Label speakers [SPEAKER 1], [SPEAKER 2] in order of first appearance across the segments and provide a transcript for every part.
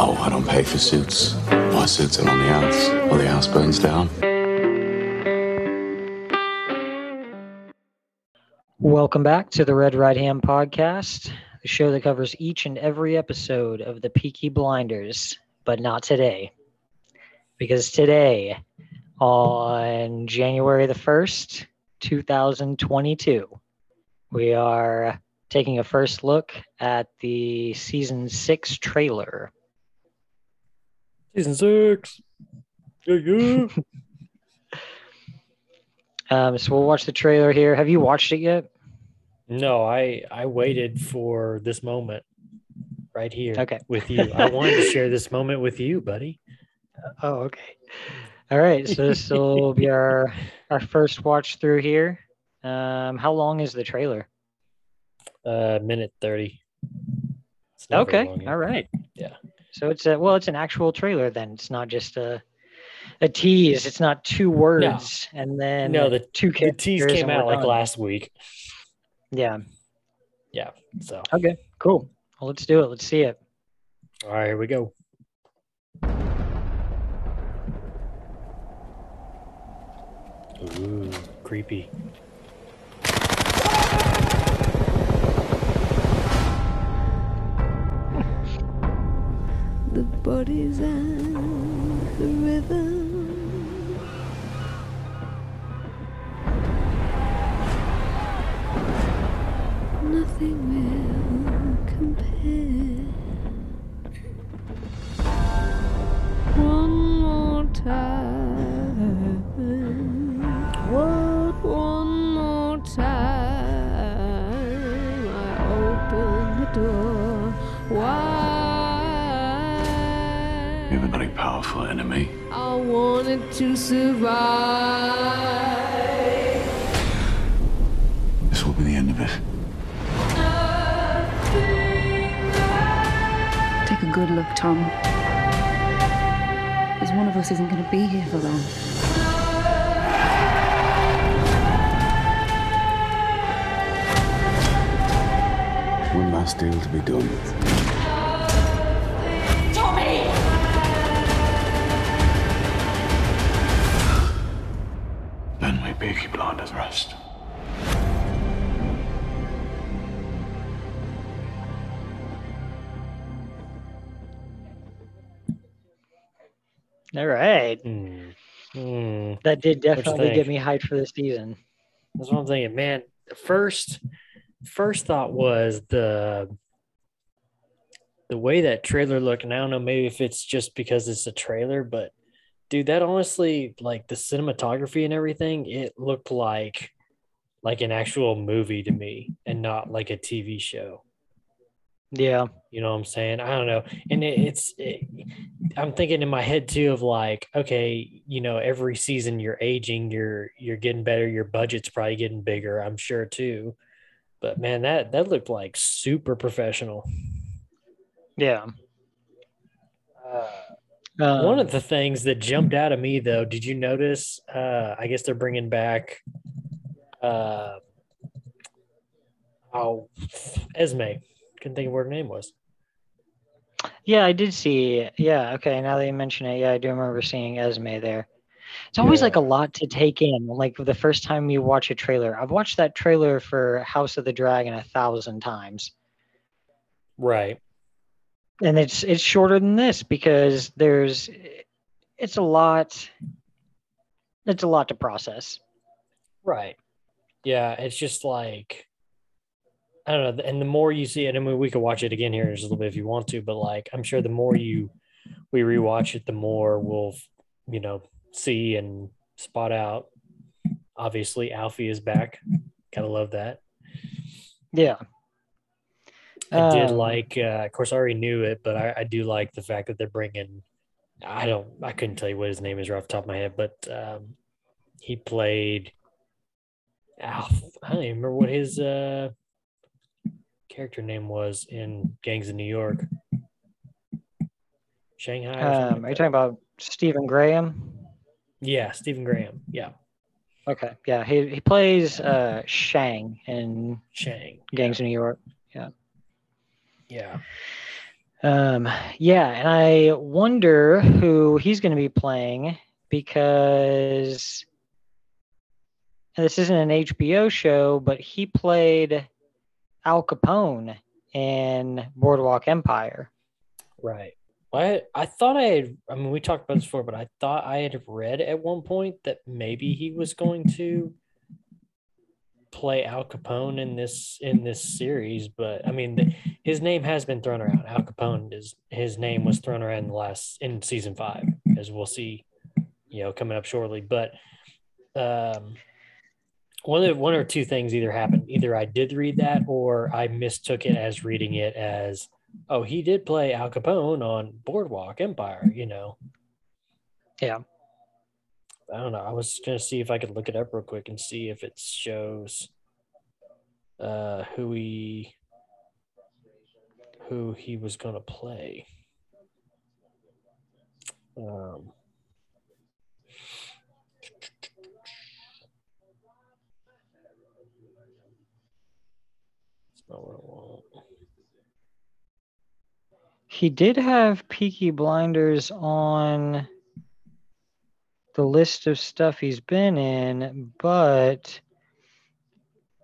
[SPEAKER 1] Oh, I don't pay for suits. My suits are on the house, or the house burns down.
[SPEAKER 2] Welcome back to the Red Right Hand Podcast, the show that covers each and every episode of the Peaky Blinders, but not today. Because today, on January the 1st, 2022, we are taking a first look at the season six trailer.
[SPEAKER 3] Season six. Yeah, yeah.
[SPEAKER 2] Um, so we'll watch the trailer here. Have you watched it yet?
[SPEAKER 3] no, I I waited for this moment right here
[SPEAKER 2] Okay.
[SPEAKER 3] with you. I wanted to share this moment with you, buddy.
[SPEAKER 2] Oh, okay. All right. So this will be our our first watch through here. Um, how long is the trailer?
[SPEAKER 3] Uh, minute thirty. It's not very
[SPEAKER 2] Okay. All right.
[SPEAKER 3] Yeah.
[SPEAKER 2] So it's a well, it's an actual trailer then. It's not just a a tease. It's not two words and then
[SPEAKER 3] No, the
[SPEAKER 2] two
[SPEAKER 3] The tease came out like
[SPEAKER 2] done.
[SPEAKER 3] last week.
[SPEAKER 2] Yeah.
[SPEAKER 3] Yeah. So
[SPEAKER 2] Okay. Cool. Well, let's do it. Let's see it.
[SPEAKER 3] all right, here we go. Ooh, creepy.
[SPEAKER 4] The bodies and the rhythm. Nothing will compare. One more time. What? One more time. Wanted to survive.
[SPEAKER 1] This will be the end of it.
[SPEAKER 5] Take a good look, Tom. Because one of us isn't going to be here for long.
[SPEAKER 1] One last deal to be done. Peaky Blinders rest.
[SPEAKER 2] All right.
[SPEAKER 3] Hmm. Hmm.
[SPEAKER 2] That did definitely get me hyped for the season.
[SPEAKER 3] That's what I'm thinking, man. First, first thought was the the way that trailer looked, and I don't know, maybe if it's just because it's a trailer, but dude, that honestly, like the cinematography and everything, it looked like like an actual movie to me, and not like a TV show.
[SPEAKER 2] Yeah.
[SPEAKER 3] You know what I'm saying? I don't know. And it, it's, it, I'm thinking in my head too of like, okay, you know, every season you're aging, you're you're getting better. Your budget's probably getting bigger. I'm sure too. But man, that that looked like super professional.
[SPEAKER 2] Yeah.
[SPEAKER 3] One
[SPEAKER 2] Um,
[SPEAKER 3] of the things that jumped out of me though, did you notice? Uh, I guess they're bringing back, uh, oh, Esme. Couldn't think of what her name was.
[SPEAKER 2] Yeah, I did see. Yeah, okay. Now that you mention it, yeah, I do remember seeing Esme there. It's always
[SPEAKER 3] Yeah.
[SPEAKER 2] like a lot to take in. Like the first time you watch a trailer, I've watched that trailer for House of the Dragon a thousand times,
[SPEAKER 3] Right.
[SPEAKER 2] And it's it's shorter than this because there's it's a lot. It's a lot to process.
[SPEAKER 3] Right. Yeah, it's just like I don't know. And the more you see it, I mean, we could watch it again here in just a little bit if you want to, but like I'm sure the more you we rewatch it, the more we'll you know see and spot out. Obviously, Alfie is back. Gotta love that.
[SPEAKER 2] Yeah.
[SPEAKER 3] I did
[SPEAKER 2] Um,
[SPEAKER 3] like, uh, of course, I already knew it, but I, I do like the fact that they're bringing. I don't. I couldn't tell you what his name is right off the top of my head, but um, he played. Alf. I don't even remember what his uh, character name was in Gangs of New York. Shanghai.
[SPEAKER 2] Um,
[SPEAKER 3] like
[SPEAKER 2] are you talking about Stephen Graham?
[SPEAKER 3] Yeah, Stephen Graham. Yeah,
[SPEAKER 2] Okay. Yeah, he he plays uh Shang in
[SPEAKER 3] Shang.
[SPEAKER 2] Gangs of New York.
[SPEAKER 3] Yeah.
[SPEAKER 2] Um, yeah, and I wonder who he's going to be playing because this isn't an HBO show, but he played Al Capone in Boardwalk Empire.
[SPEAKER 3] Right. I I thought I had. I mean, we talked about this before, but I thought I had read at one point that maybe he was going to play Al Capone in this in this series. But I mean, the, his name has been thrown around. Al Capone is his name was thrown around in the last in season five, as we'll see, you know, coming up shortly. But um, one of one or two things either happened. Either I did read that, or I mistook it as reading it as oh, he did play Al Capone on Boardwalk Empire, you know.
[SPEAKER 2] Yeah.
[SPEAKER 3] I don't know. I was gonna see if I could look it up real quick and see if it shows uh who he who he was gonna play. Um That's not what I want.
[SPEAKER 2] He did have Peaky Blinders on the list of stuff he's been in, but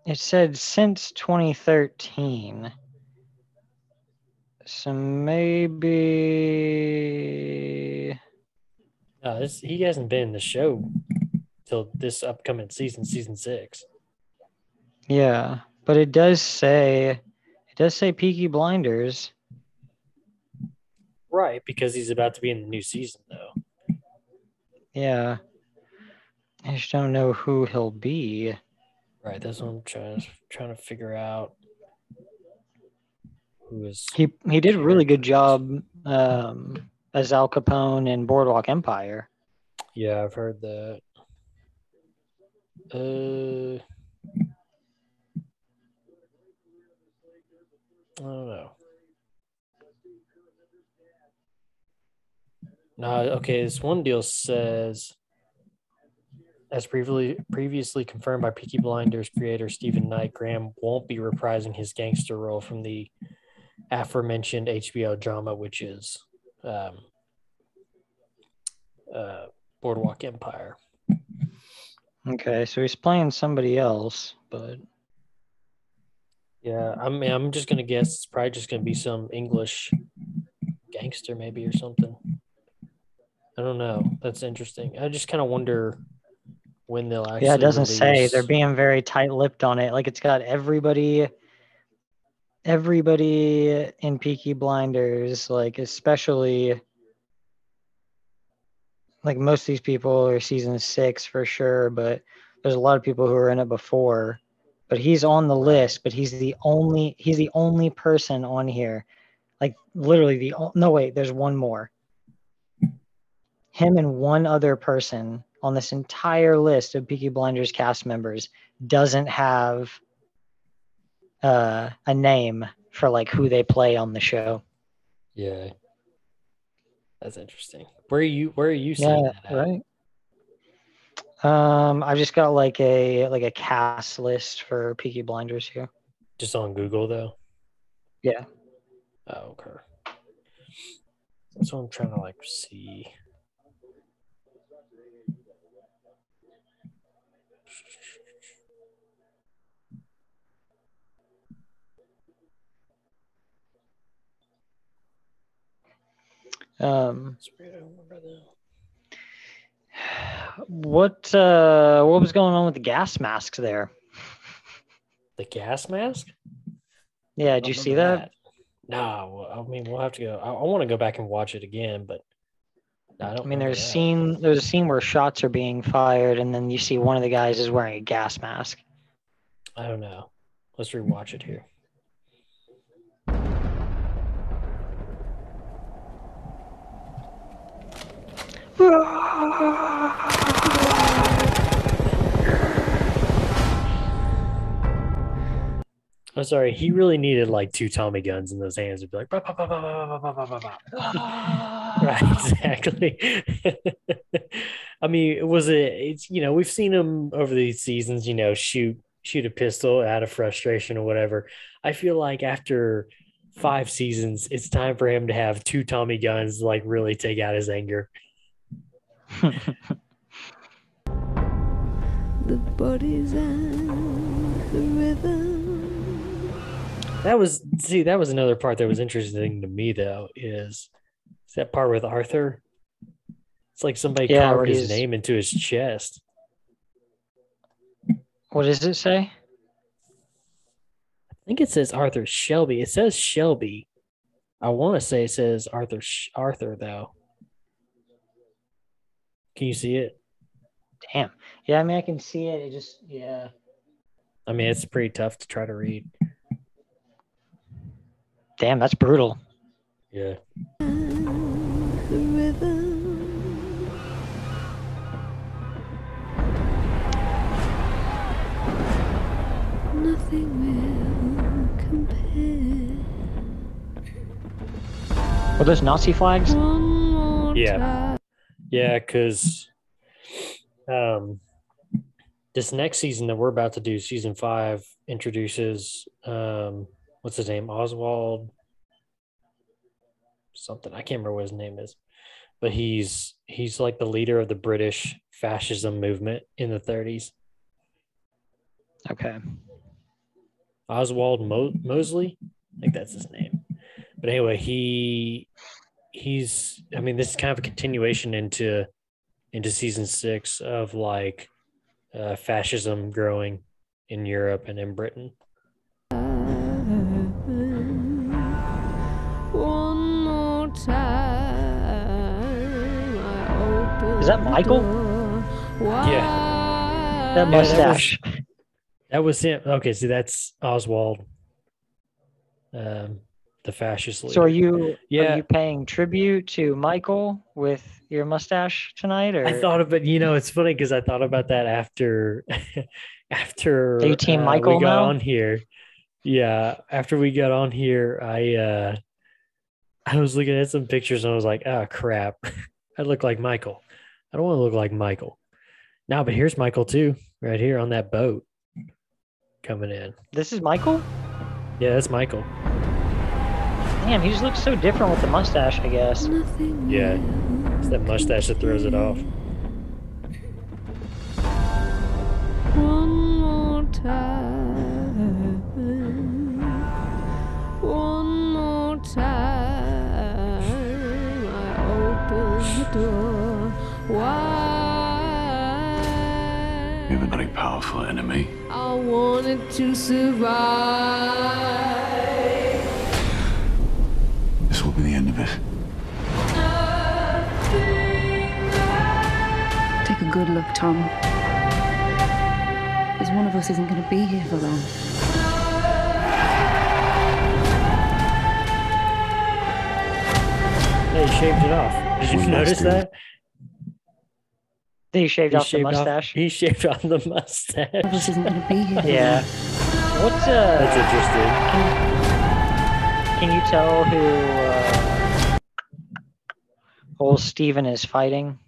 [SPEAKER 2] it said since 2013. So maybe
[SPEAKER 3] No, this he hasn't been in the show till this upcoming season, season six.
[SPEAKER 2] yeah, but it does say it does say Peaky Blinders.
[SPEAKER 3] Right, because he's about to be in the new season though.
[SPEAKER 2] Yeah. I just don't know who he'll be.
[SPEAKER 3] Right, that's what I'm trying trying to figure out. Who is
[SPEAKER 2] He he did a really good job um, as Al Capone in Boardwalk Empire.
[SPEAKER 3] Yeah, I've heard that. Uh, I don't know. No, okay. This one deal says, as previously previously confirmed by Peaky Blinders creator Stephen Knight, Graham won't be reprising his gangster role from the aforementioned HBO drama, which is um, uh, Boardwalk Empire.
[SPEAKER 2] Okay, so he's playing somebody else, but
[SPEAKER 3] Yeah, I mean, I'm just gonna guess it's probably just gonna be some English gangster, maybe or something. I don't know. That's interesting. I just kind of wonder when they'll actually.
[SPEAKER 2] yeah, it doesn't say. They're being very tight-lipped on it. Like it's got everybody, everybody in Peaky Blinders, like especially, like most of these people are season six for sure, but there's a lot of people who are in it before. But he's on the list, but he's the only he's the only person on here. Like literally the no wait, there's one more. Him and one other person on this entire list of Peaky Blinders cast members doesn't have uh, a name for like who they play on the show.
[SPEAKER 3] Yeah, that's interesting. Where are you? Where are you seeing
[SPEAKER 2] Yeah,
[SPEAKER 3] that? At?
[SPEAKER 2] right. Um, I've just got like a like a cast list for Peaky Blinders here.
[SPEAKER 3] Just on Google though.
[SPEAKER 2] Yeah.
[SPEAKER 3] Oh, okay. That's what I'm trying to like see.
[SPEAKER 2] Um, what uh, what was going on with the gas masks there?
[SPEAKER 3] The gas mask?
[SPEAKER 2] Yeah, did you see
[SPEAKER 3] remember
[SPEAKER 2] that?
[SPEAKER 3] No, I mean we'll have to go. I, I want to go back and watch it again, but no, I don't.
[SPEAKER 2] I mean, there's a scene. There's a scene where shots are being fired, and then you see one of the guys is wearing a gas mask.
[SPEAKER 3] I don't know. Let's rewatch it here. I'm sorry, he really needed like two Tommy guns in those hands to be like, bah, bah, bah, right, exactly. I mean, was it? It's you know we've seen him over these seasons, you know, shoot shoot a pistol out of frustration or whatever. I feel like after five seasons, it's time for him to have two Tommy guns like really take out his anger.
[SPEAKER 4] The bodies and the rhythm.
[SPEAKER 3] That was see, that was another part that was interesting to me though, is, is that part with Arthur. It's like somebody
[SPEAKER 2] Yeah,
[SPEAKER 3] carved his
[SPEAKER 2] he's-
[SPEAKER 3] name into his chest.
[SPEAKER 2] what does it say?
[SPEAKER 3] I think it says Arthur Shelby. It says Shelby. I want to say it says Arthur Sh- Arthur though. Can you see it?
[SPEAKER 2] Damn. Yeah, I mean, I can see it. It just, yeah.
[SPEAKER 3] I mean, it's pretty tough to try to read.
[SPEAKER 2] Damn, that's brutal.
[SPEAKER 3] Yeah.
[SPEAKER 4] The rhythm. Nothing will compare.
[SPEAKER 2] Were those Nazi flags?
[SPEAKER 4] One more
[SPEAKER 3] Yeah. Yeah, because um, this next season that we're about to do, season five, introduces um, what's his name, Oswald, something. I can't remember what his name is, but he's he's like the leader of the British fascism movement in the 30s.
[SPEAKER 2] Okay.
[SPEAKER 3] Oswald Mo- Mosley, I think that's his name. But anyway, he he's I mean this is kind of a continuation into into season 6 of like uh, fascism growing in Europe and in Britain.
[SPEAKER 4] One more time. I open
[SPEAKER 2] Is that Michael?
[SPEAKER 3] Yeah.
[SPEAKER 2] That
[SPEAKER 4] wide.
[SPEAKER 3] that was-
[SPEAKER 2] mustache.
[SPEAKER 3] That was him. Okay, see that's Oswald um the fascist leader.
[SPEAKER 2] So are you
[SPEAKER 3] Yeah.
[SPEAKER 2] are you paying tribute to Michael with your mustache tonight or
[SPEAKER 3] I thought of it. You know, it's funny because I thought about that after after
[SPEAKER 2] Are you team
[SPEAKER 3] uh,
[SPEAKER 2] Michael
[SPEAKER 3] we got
[SPEAKER 2] now?
[SPEAKER 3] on here. Yeah, after we got on here, I uh I was looking at some pictures and I was like, oh crap, I look like Michael. I don't want to look like Michael. Now, but here's Michael too, right here on that boat coming in.
[SPEAKER 2] this is Michael?
[SPEAKER 3] Yeah, that's Michael.
[SPEAKER 2] Damn, he just looks so different with the mustache, I guess.
[SPEAKER 3] Yeah,
[SPEAKER 4] will
[SPEAKER 3] It's that mustache that throws it off.
[SPEAKER 4] One more time. One more time. I open the door wide.
[SPEAKER 1] You have a very powerful enemy.
[SPEAKER 4] I wanted to survive.
[SPEAKER 5] Good look, Tom. Because one of us isn't going to be here for long.
[SPEAKER 3] Hey, he shaved it off. Did you
[SPEAKER 1] One
[SPEAKER 3] notice
[SPEAKER 1] last
[SPEAKER 3] that?
[SPEAKER 2] He shaved
[SPEAKER 3] He
[SPEAKER 2] off the
[SPEAKER 3] shaved
[SPEAKER 2] mustache.
[SPEAKER 3] He shaved off the
[SPEAKER 5] One of us
[SPEAKER 3] mustache.
[SPEAKER 5] isn't going to be here for
[SPEAKER 2] Yeah.
[SPEAKER 5] long.
[SPEAKER 2] What's
[SPEAKER 3] That's
[SPEAKER 2] uh
[SPEAKER 3] interesting.
[SPEAKER 2] can you tell who uh old Steven is fighting?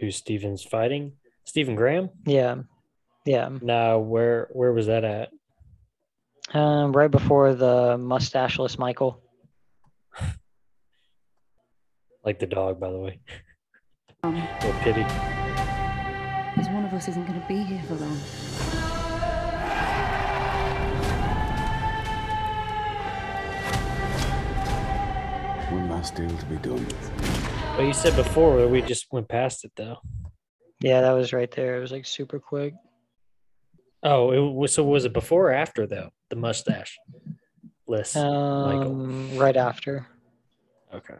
[SPEAKER 3] Who Steven's fighting? Stephen Graham?
[SPEAKER 2] Yeah. Yeah.
[SPEAKER 3] Now where where was that at?
[SPEAKER 2] Um right before the mustacheless Michael.
[SPEAKER 3] Like the dog, by the way.
[SPEAKER 5] Tom,
[SPEAKER 3] Little pity.
[SPEAKER 5] because one of us isn't going to be here for long.
[SPEAKER 1] One last deal to be done.
[SPEAKER 3] But you said before we just went past it though.
[SPEAKER 2] Yeah, that was right there. It was like super quick.
[SPEAKER 3] Oh, it was so was it before or after though? The mustache. List.
[SPEAKER 2] Um right after.
[SPEAKER 3] okay.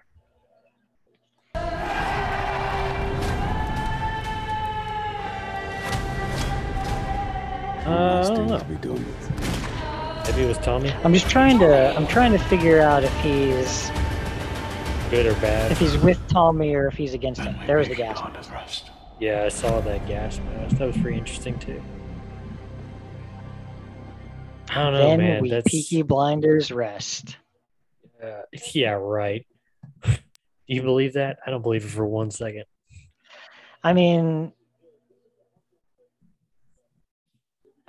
[SPEAKER 3] Uh, I don't know.
[SPEAKER 1] to be done.
[SPEAKER 3] Maybe it was Tommy.
[SPEAKER 2] I'm just trying to I'm trying to figure out if he's
[SPEAKER 3] Good or bad?
[SPEAKER 2] if he's with Tommy or if he's against him.
[SPEAKER 1] Then we
[SPEAKER 2] There was the gas.
[SPEAKER 1] God of rest.
[SPEAKER 3] Yeah, I saw that gas mask. That was pretty interesting too. I don't know,
[SPEAKER 2] then
[SPEAKER 3] man.
[SPEAKER 2] we
[SPEAKER 3] That's
[SPEAKER 2] Peaky Blinders rest.
[SPEAKER 3] uh, yeah, right. Do you believe that? I don't believe it for one second.
[SPEAKER 2] I mean,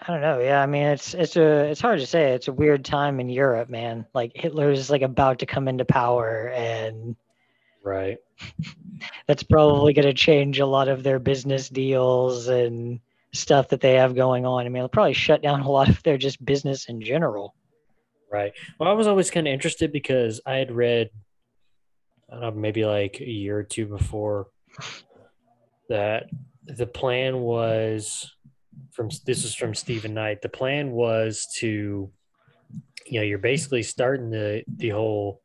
[SPEAKER 2] I don't know. Yeah, I mean, it's it's a it's hard to say. It's a weird time in Europe, man. Like Hitler's like about to come into power, and
[SPEAKER 3] Right.
[SPEAKER 2] that's probably going to change a lot of their business deals and stuff that they have going on. I mean, it'll probably shut down a lot of their just business in general.
[SPEAKER 3] Right. Well, I was always kind of interested because I had read, I don't know, maybe like a year or two before that the plan was from this is from Stephen Knight. The plan was to, you know, you're basically starting the the whole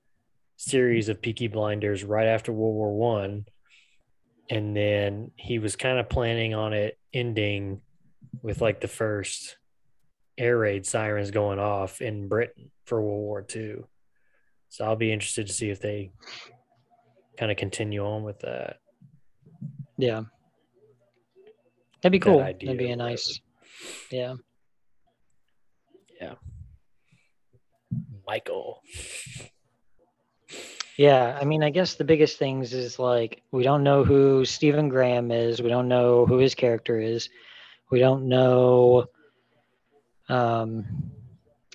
[SPEAKER 3] series of Peaky Blinders right after World War One, and then he was kind of planning on it ending with like the first air raid sirens going off in Britain for World War Two. So I'll be interested to see if they kind of continue on with that.
[SPEAKER 2] Yeah. That'd be cool.
[SPEAKER 3] idea
[SPEAKER 2] That'd be a nice. Yeah. Yeah.
[SPEAKER 3] Michael.
[SPEAKER 2] Yeah, I mean, I guess the biggest things is like we don't know who Stephen Graham is. We don't know who his character is. We don't know um,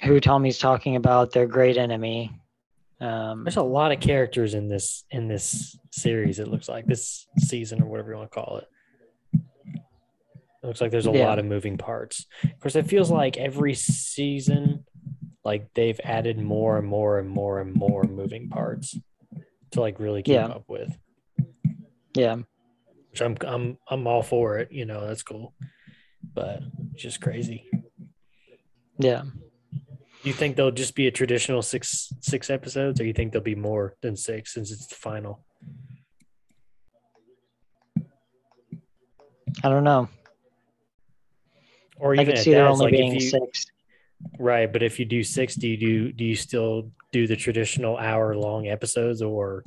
[SPEAKER 2] who Tommy's talking about. Their great enemy. Um,
[SPEAKER 3] There's a lot of characters in this in this series. It looks like this season or whatever you want to call it. It looks like there's a
[SPEAKER 2] Yeah.
[SPEAKER 3] lot of moving parts. Of course, it feels like every season, like they've added more and more and more and more moving parts to like really keep
[SPEAKER 2] Yeah.
[SPEAKER 3] up with.
[SPEAKER 2] yeah,
[SPEAKER 3] Which I'm I'm I'm all for it. You know, that's cool. But it's just crazy.
[SPEAKER 2] yeah.
[SPEAKER 3] Do you think they'll just be a traditional six six episodes, or you think there'll be more than six since it's the final?
[SPEAKER 2] I don't know.
[SPEAKER 3] Or
[SPEAKER 2] I
[SPEAKER 3] even
[SPEAKER 2] see there
[SPEAKER 3] that,
[SPEAKER 2] only
[SPEAKER 3] like
[SPEAKER 2] being
[SPEAKER 3] you,
[SPEAKER 2] six.
[SPEAKER 3] right, but if you do six, do you do do you still do the traditional hour long episodes, or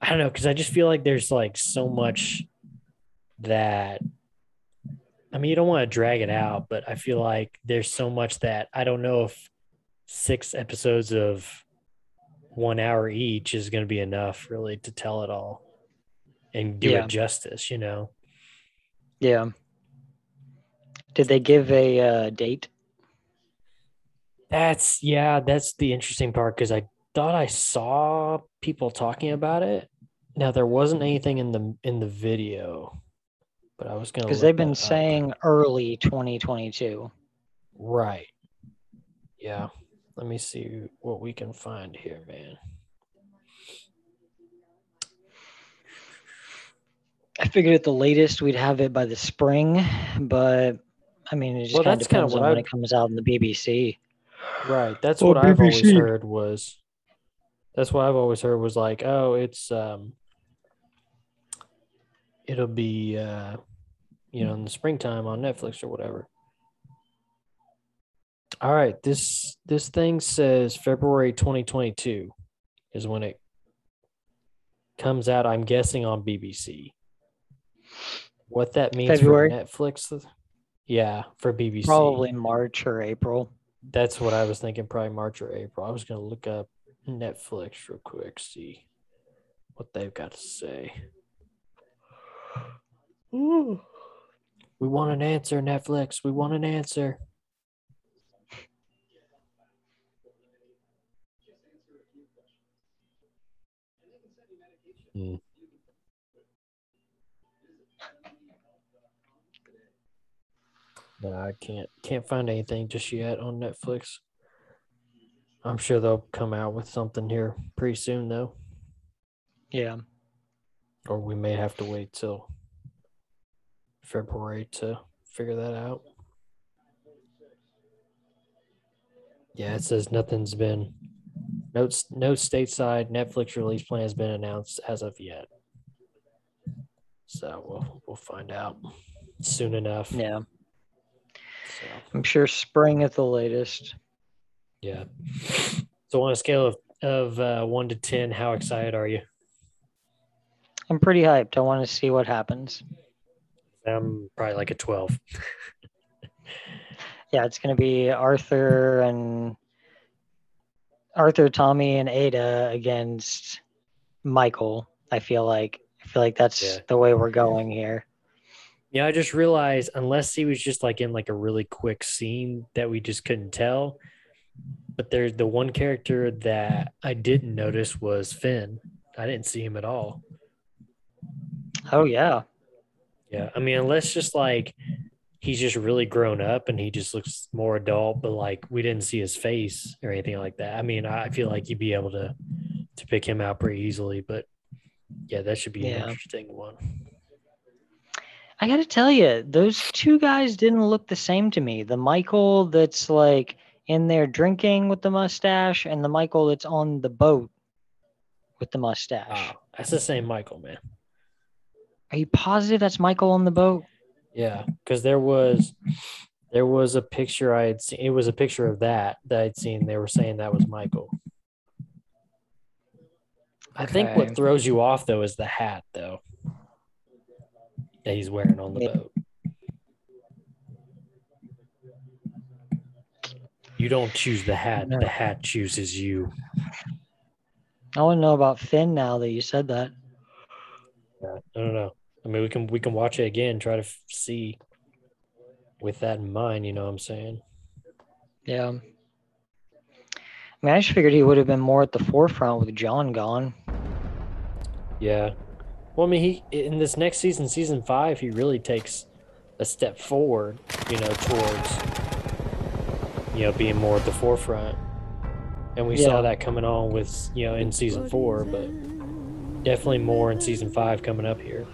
[SPEAKER 3] I don't know, because I just feel like there's like so much that I mean, you don't want to drag it out, but I feel like there's so much that I don't know if six episodes of one hour each is going to be enough really to tell it all and do
[SPEAKER 2] Yeah.
[SPEAKER 3] it justice, you know?
[SPEAKER 2] Yeah. Did they give a uh, date?
[SPEAKER 3] That's, yeah, that's the interesting part because I thought I saw people talking about it. Now, there wasn't anything in the in the video, but I was going to
[SPEAKER 2] Because they've been saying early 2022.
[SPEAKER 3] Right. Yeah. Let me see what we can find here, man.
[SPEAKER 2] I figured at the latest we'd have it by the spring, but I mean, it just
[SPEAKER 3] Well,
[SPEAKER 2] kind of
[SPEAKER 3] that's kinda
[SPEAKER 2] depends on
[SPEAKER 3] what
[SPEAKER 2] when it comes out in the BBC.
[SPEAKER 3] Right. That's
[SPEAKER 2] Well,
[SPEAKER 3] what I've always heard was that's what I've always heard was like, oh, it's um it'll be uh you know in the springtime on Netflix or whatever. All right, this this thing says February 2022 is when it comes out, I'm guessing on BBC. What that means
[SPEAKER 2] February?
[SPEAKER 3] for Netflix? Yeah, for BBC.
[SPEAKER 2] Probably March or April.
[SPEAKER 3] That's what I was thinking, probably March or April. I was gonna look up Netflix real quick, see what they've got to say. Ooh. We want an answer, Netflix. We want an answer. Hmm. I can't can't find anything just yet on Netflix. I'm sure they'll come out with something here pretty soon though.
[SPEAKER 2] Yeah.
[SPEAKER 3] Or we may have to wait till February to figure that out. Yeah, it says nothing's been no no stateside Netflix release plan has been announced as of yet. So we'll we'll find out soon enough.
[SPEAKER 2] Yeah.
[SPEAKER 3] So.
[SPEAKER 2] I'm sure spring at the latest.
[SPEAKER 3] Yeah. So on a scale of of uh, one to ten, how excited are you?
[SPEAKER 2] I'm pretty hyped. I want to see what happens.
[SPEAKER 3] I'm probably like a twelve.
[SPEAKER 2] Yeah, it's going to be Arthur and Arthur, Tommy, and Ada against Michael. I feel like I feel like that's
[SPEAKER 3] Yeah.
[SPEAKER 2] the way we're going here.
[SPEAKER 3] Yeah, I just realized unless he was just like in like a really quick scene that we just couldn't tell. But there's the one character that I didn't notice was Finn. I didn't see him at all.
[SPEAKER 2] Oh yeah.
[SPEAKER 3] Yeah, I mean, unless just like he's just really grown up and he just looks more adult, but like we didn't see his face or anything like that. I mean, I feel like you'd be able to to pick him out pretty easily, but yeah, that should be an interesting one.
[SPEAKER 2] I got to tell you, those two guys didn't look the same to me. The Michael that's like in there drinking with the mustache, and the Michael that's on the boat with the mustache.
[SPEAKER 3] Wow, that's the same Michael, man.
[SPEAKER 2] Are you positive that's Michael on the boat?
[SPEAKER 3] Yeah, because there was there was a picture I had seen. It was a picture of that that I'd seen. They were saying that was Michael. I think what throws you off though is the hat, though, that he's wearing on the boat. You don't choose the hat; the hat chooses you.
[SPEAKER 2] I want to know about Finn now that you said that.
[SPEAKER 3] Yeah, I don't know. I mean, we can we can watch it again, try to f- see with that in mind. You know what I'm saying?
[SPEAKER 2] Yeah. I mean, I just figured he would have been more at the forefront with John gone.
[SPEAKER 3] Yeah. Well, I mean, he in this next season, season five, he really takes a step forward, you know, towards you know being more at the forefront. And we
[SPEAKER 2] Yeah.
[SPEAKER 3] saw that coming on with you know in season four, but definitely more in season five coming up here.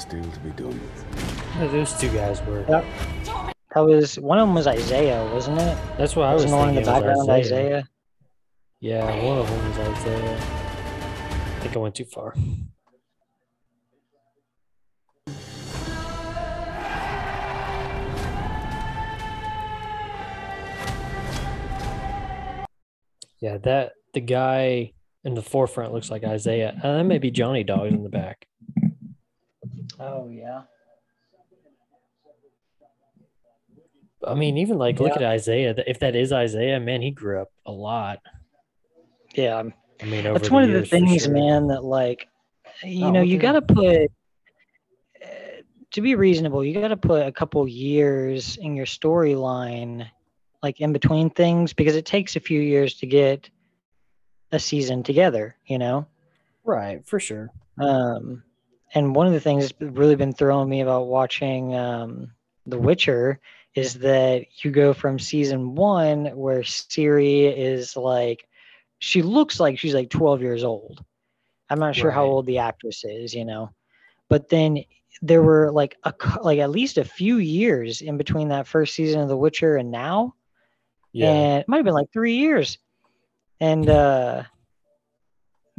[SPEAKER 4] One
[SPEAKER 1] last deal to be done.
[SPEAKER 3] Yeah, Those two guys were.
[SPEAKER 2] Yep. That was one of them was Isaiah, wasn't it?
[SPEAKER 3] That's what I was
[SPEAKER 2] Wasn't the one in the background Isaiah?
[SPEAKER 3] Yeah, one of them was Isaiah. I think I went too far. Yeah, that the guy in the forefront looks like Isaiah. Uh, that may be Johnny Dog in the back.
[SPEAKER 2] Oh yeah.
[SPEAKER 3] I mean, even like look at Isaiah. If that is Isaiah, man, he grew up a lot.
[SPEAKER 2] Yeah.
[SPEAKER 3] I mean, over
[SPEAKER 2] That's one of the things,
[SPEAKER 3] sure.
[SPEAKER 2] man, that like you
[SPEAKER 3] Oh,
[SPEAKER 2] know, you got to put uh, to be reasonable, you got to put a couple years in your storyline like in between things because it takes a few years to get a season together, you know?
[SPEAKER 3] Right, for sure.
[SPEAKER 2] Um, and one of the things that's really been throwing me about watching um, The Witcher is that you go from season one where Ciri is like, she looks like she's like 12 years old. I'm not sure how old the actress is, you know, but then there were like a like at least a few years in between that first season of The Witcher and now,
[SPEAKER 3] Yeah.
[SPEAKER 2] and it might have been like three years. And uh,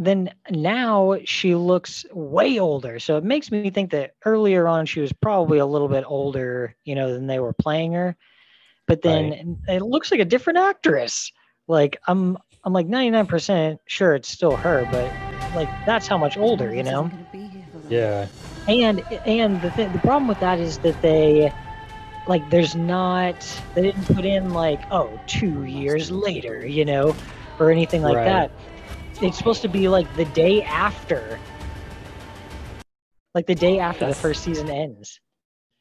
[SPEAKER 2] then now she looks way older. So it makes me think that earlier on she was probably a little bit older, you know, than they were playing her. But then it looks like a different actress. Like I'm I'm like 99% sure it's still her, but like that's how much older, you know?
[SPEAKER 3] yeah.
[SPEAKER 2] and and the th- the problem with that is that they like there's not they didn't put in like oh two years later you know or anything like
[SPEAKER 3] Right.
[SPEAKER 2] that it's supposed to be like the day after like the day after
[SPEAKER 3] That's-
[SPEAKER 2] the first season ends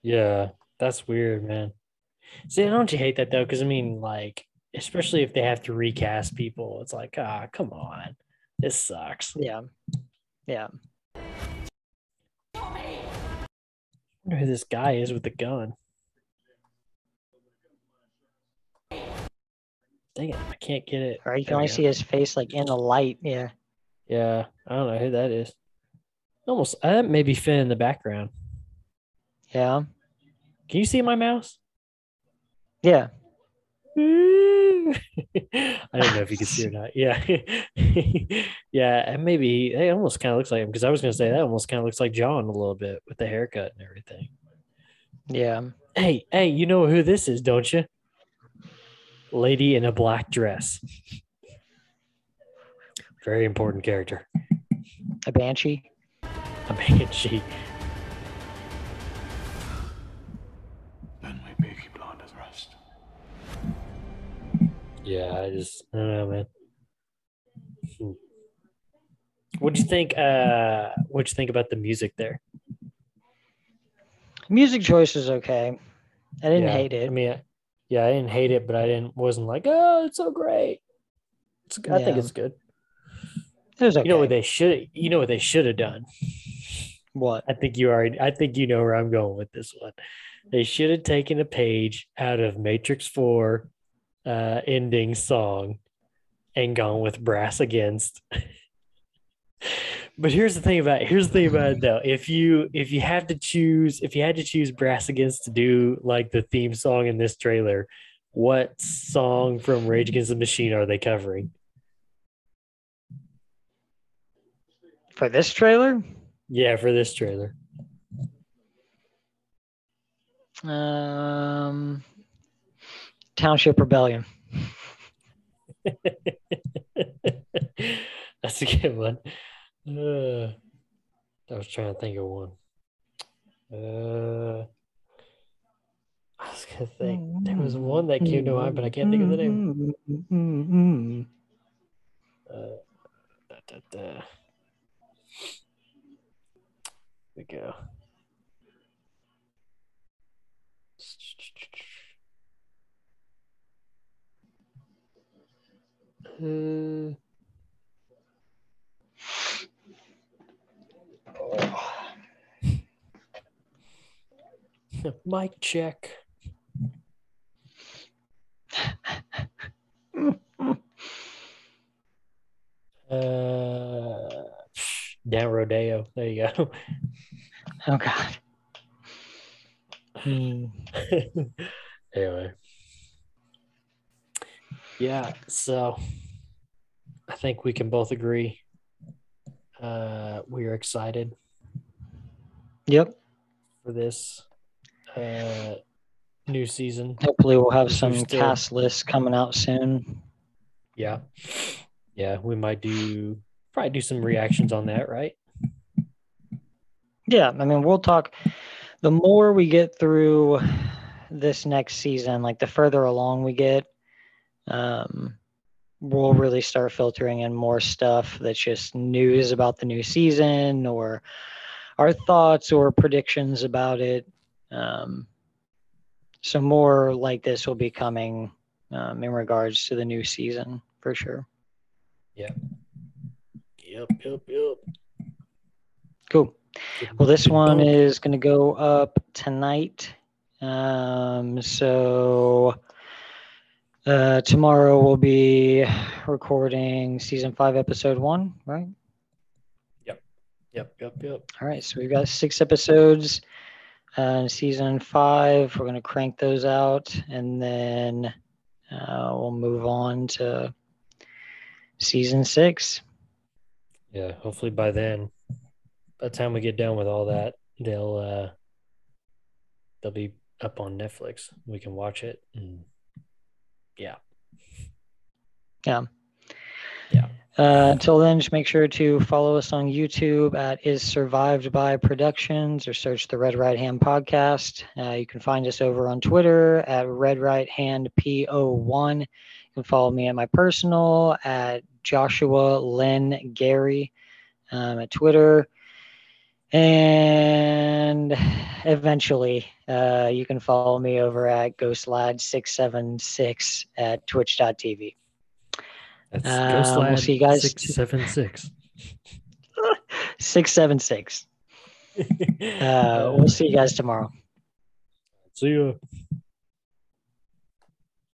[SPEAKER 3] Yeah, that's weird, man. See, don't you hate that though? Because I mean, like, especially if they have to recast people, it's like, ah, come on, this sucks.
[SPEAKER 2] yeah yeah I
[SPEAKER 3] wonder who this guy is with the gun. Dang it, I can't get it.
[SPEAKER 2] Or you can only see his face like in the light. Yeah.
[SPEAKER 3] Yeah, I don't know who that is. Almost, uh, that may be Finn in the background.
[SPEAKER 2] Yeah.
[SPEAKER 3] Can you see my mouse?
[SPEAKER 2] Yeah.
[SPEAKER 3] I don't know if you can see or not. Yeah, yeah, and maybe it almost kind of looks like him because I was going to say that almost kind of looks like John a little bit with the haircut and everything.
[SPEAKER 2] Yeah.
[SPEAKER 3] Hey, hey, you know who this is, don't you? Lady in a black dress. Very important character.
[SPEAKER 2] A banshee.
[SPEAKER 3] A banshee.
[SPEAKER 1] Then we Peaky Blinders rest.
[SPEAKER 3] Yeah, I just I don't know, man. Hmm. What'd you think? Uh, what'd you think about the music there?
[SPEAKER 2] Music choice is okay. I didn't
[SPEAKER 3] Yeah,
[SPEAKER 2] hate it.
[SPEAKER 3] I mean, I- yeah, I didn't hate it, but I didn't wasn't like, oh, it's so great. It's, I think it's good.
[SPEAKER 2] it was okay.
[SPEAKER 3] You know what they should. You know what they should have done.
[SPEAKER 2] what?
[SPEAKER 3] I think you already. I think you know where I'm going with this one. They should have taken a page out of Matrix Four uh, ending song and gone with Brass Against. but here's the thing about here's the thing about it though. If you if you have to choose if you had to choose Brass Against to do like the theme song in this trailer, what song from Rage Against the Machine are they covering?
[SPEAKER 2] For this trailer?
[SPEAKER 3] Yeah, for this trailer.
[SPEAKER 2] Um Township Rebellion.
[SPEAKER 3] That's a good one. Uh, I was trying to think of one. Uh, I was gonna think there was one that came to mind, but I can't think of the name. Uh, da, da, da. We go. Uh, Mic check. Uh, down rodeo. There you go.
[SPEAKER 2] Oh god. Hmm.
[SPEAKER 3] anyway. Yeah, so I think we can both agree. Uh, we are excited
[SPEAKER 2] Yep.
[SPEAKER 3] for this uh, new season.
[SPEAKER 2] Hopefully we'll have some
[SPEAKER 3] we're still-
[SPEAKER 2] cast lists coming out soon.
[SPEAKER 3] Yeah, yeah, we might do probably do some reactions on that, right?
[SPEAKER 2] Yeah, I mean, we'll talk. The more we get through this next season, like the further along we get, um, we'll really start filtering in more stuff that's just news about the new season or our thoughts or predictions about it. Um, so more like this will be coming um, in regards to the new season for sure. Yeah.
[SPEAKER 3] Yep, yep, yep.
[SPEAKER 2] Cool. Well, this one is going to go up tonight. Um, so uh, tomorrow we'll be recording season five, episode one, right?
[SPEAKER 3] Yep. Yep, yep, yep.
[SPEAKER 2] All right. So we've got six episodes uh, in season five. We're going to crank those out and then uh, we'll move on to season six.
[SPEAKER 3] Yeah, hopefully by then, by the time we get done with all that, they'll uh they'll be up on Netflix. We can watch it and yeah.
[SPEAKER 2] Yeah.
[SPEAKER 3] Yeah.
[SPEAKER 2] Uh, until then, just make sure to follow us on YouTube at Is Survived by Productions or search the Red Right Hand Podcast. Uh, you can find us over on Twitter at Red Right Hand PO1. You can follow me at my personal at Joshua Lynn Gary um, at Twitter. And eventually, uh, you can follow me over at GhostLad676 at twitch.tv.
[SPEAKER 3] That's
[SPEAKER 2] Uh, we'll see you guys
[SPEAKER 3] six seven six.
[SPEAKER 2] 676. Uh, we'll see you guys tomorrow.
[SPEAKER 3] See you.